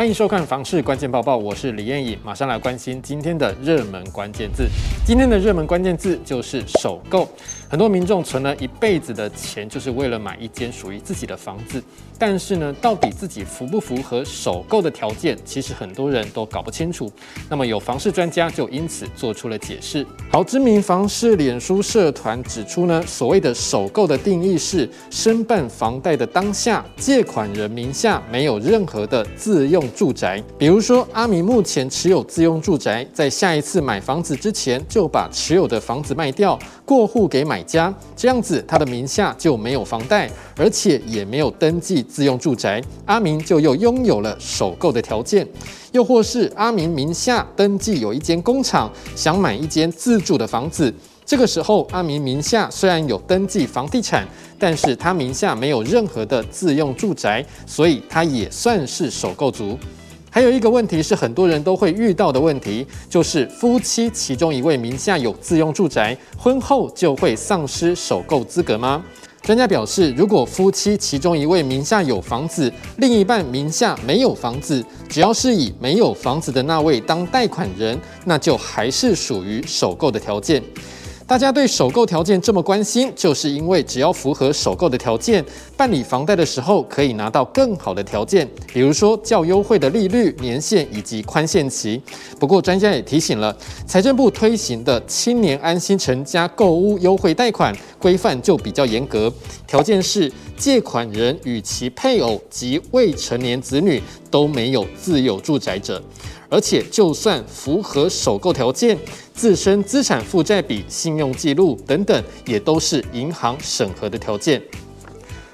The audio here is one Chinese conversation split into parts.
欢迎收看《房市关键报报》，我是李艳颖，马上来关心今天的热门关键字。今天的热门关键字就是首购。很多民众存了一辈子的钱，就是为了买一间属于自己的房子。但是呢，到底自己符不符合首购的条件，其实很多人都搞不清楚。那么有房市专家就因此做出了解释。好，知名房市脸书社团指出呢，所谓的首购的定义是申办房贷的当下，借款人名下没有任何的自用住宅，比如说阿明目前持有自用住宅，在下一次买房子之前就把持有的房子卖掉，过户给买家，这样子他的名下就没有房贷，而且也没有登记自用住宅，阿明就又拥有了首购的条件。又或是阿明名下登记有一间工厂，想买一间自住的房子，这个时候阿明名下虽然有登记房地产，但是他名下没有任何的自用住宅，所以他也算是首购族。还有一个问题是很多人都会遇到的问题，就是夫妻其中一位名下有自用住宅，婚后就会丧失首购资格吗？专家表示，如果夫妻其中一位名下有房子，另一半名下没有房子，只要是以没有房子的那位当贷款人，那就还是属于首购的条件。大家对首购条件这么关心，就是因为只要符合首购的条件，办理房贷的时候可以拿到更好的条件，比如说较优惠的利率、年限以及宽限期。不过专家也提醒了，财政部推行的青年安心成家购屋优惠贷款规范就比较严格，条件是借款人与其配偶及未成年子女都没有自有住宅者。而且，就算符合首购条件，自身资产负债比、信用记录等等，也都是银行审核的条件。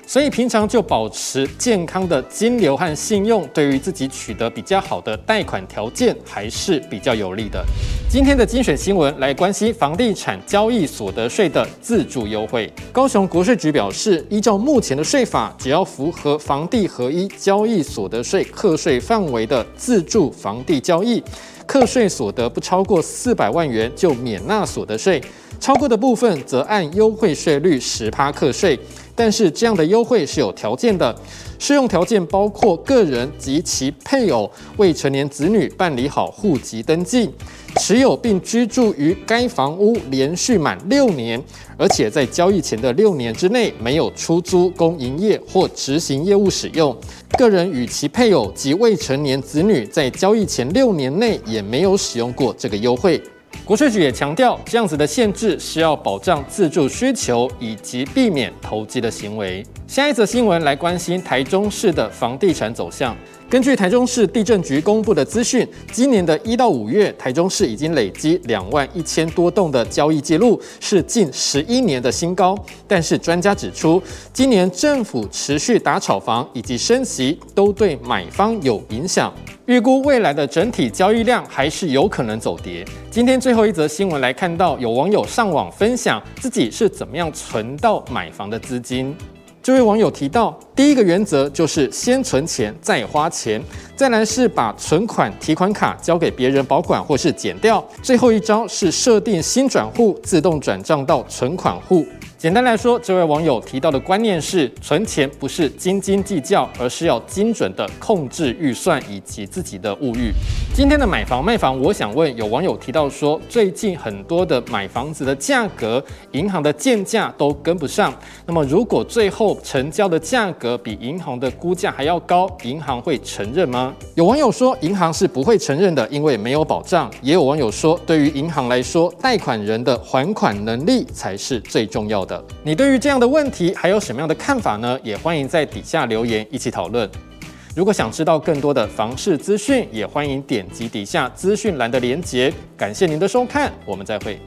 所以平常就保持健康的金流和信用，对于自己取得比较好的贷款条件还是比较有利的。今天的精选新闻来关心房地产交易所得税的自住优惠。高雄国税局表示，依照目前的税法，只要符合房地合一交易所得税课税范围的自住房地交易，课税所得不超过四百万元就免纳所得税，超过的部分则按优惠税率十趴课税。但是这样的优惠是有条件的，适用条件包括个人及其配偶、未成年子女办理好户籍登记，持有并居住于该房屋连续满六年，而且在交易前的六年之内没有出租、供营业或执行业务使用。个人与其配偶及未成年子女在交易前六年内也没有使用过这个优惠。国税局也强调，这样子的限制是要保障自住需求以及避免投机的行为。下一则新闻来关心台中市的房地产走向。根据台中市地政局公布的资讯，今年的一到五月，台中市已经累积两万一千多栋的交易记录，是近十一年的新高。但是专家指出，今年政府持续打炒房以及升息，都对买方有影响，预估未来的整体交易量还是有可能走跌。今天最后一则新闻来看到，有网友上网分享自己是怎么样存到买房的资金。这位网友提到，第一个原则就是先存钱再花钱，再来是把存款提款卡交给别人保管或是减掉，最后一招是设定新转户，自动转账到存款户。简单来说，这位网友提到的观念是，存钱不是斤斤计较，而是要精准的控制预算以及自己的物欲。今天的买房卖房，我想问，有网友提到说，最近很多的买房子的价格，银行的建价都跟不上。那么，如果最后成交的价格比银行的估价还要高，银行会承认吗？有网友说，银行是不会承认的，因为没有保障。也有网友说，对于银行来说，贷款人的还款能力才是最重要的。你对于这样的问题还有什么样的看法呢？也欢迎在底下留言一起讨论。如果想知道更多的房市资讯，也欢迎点击底下资讯栏的连结。感谢您的收看，我们再会。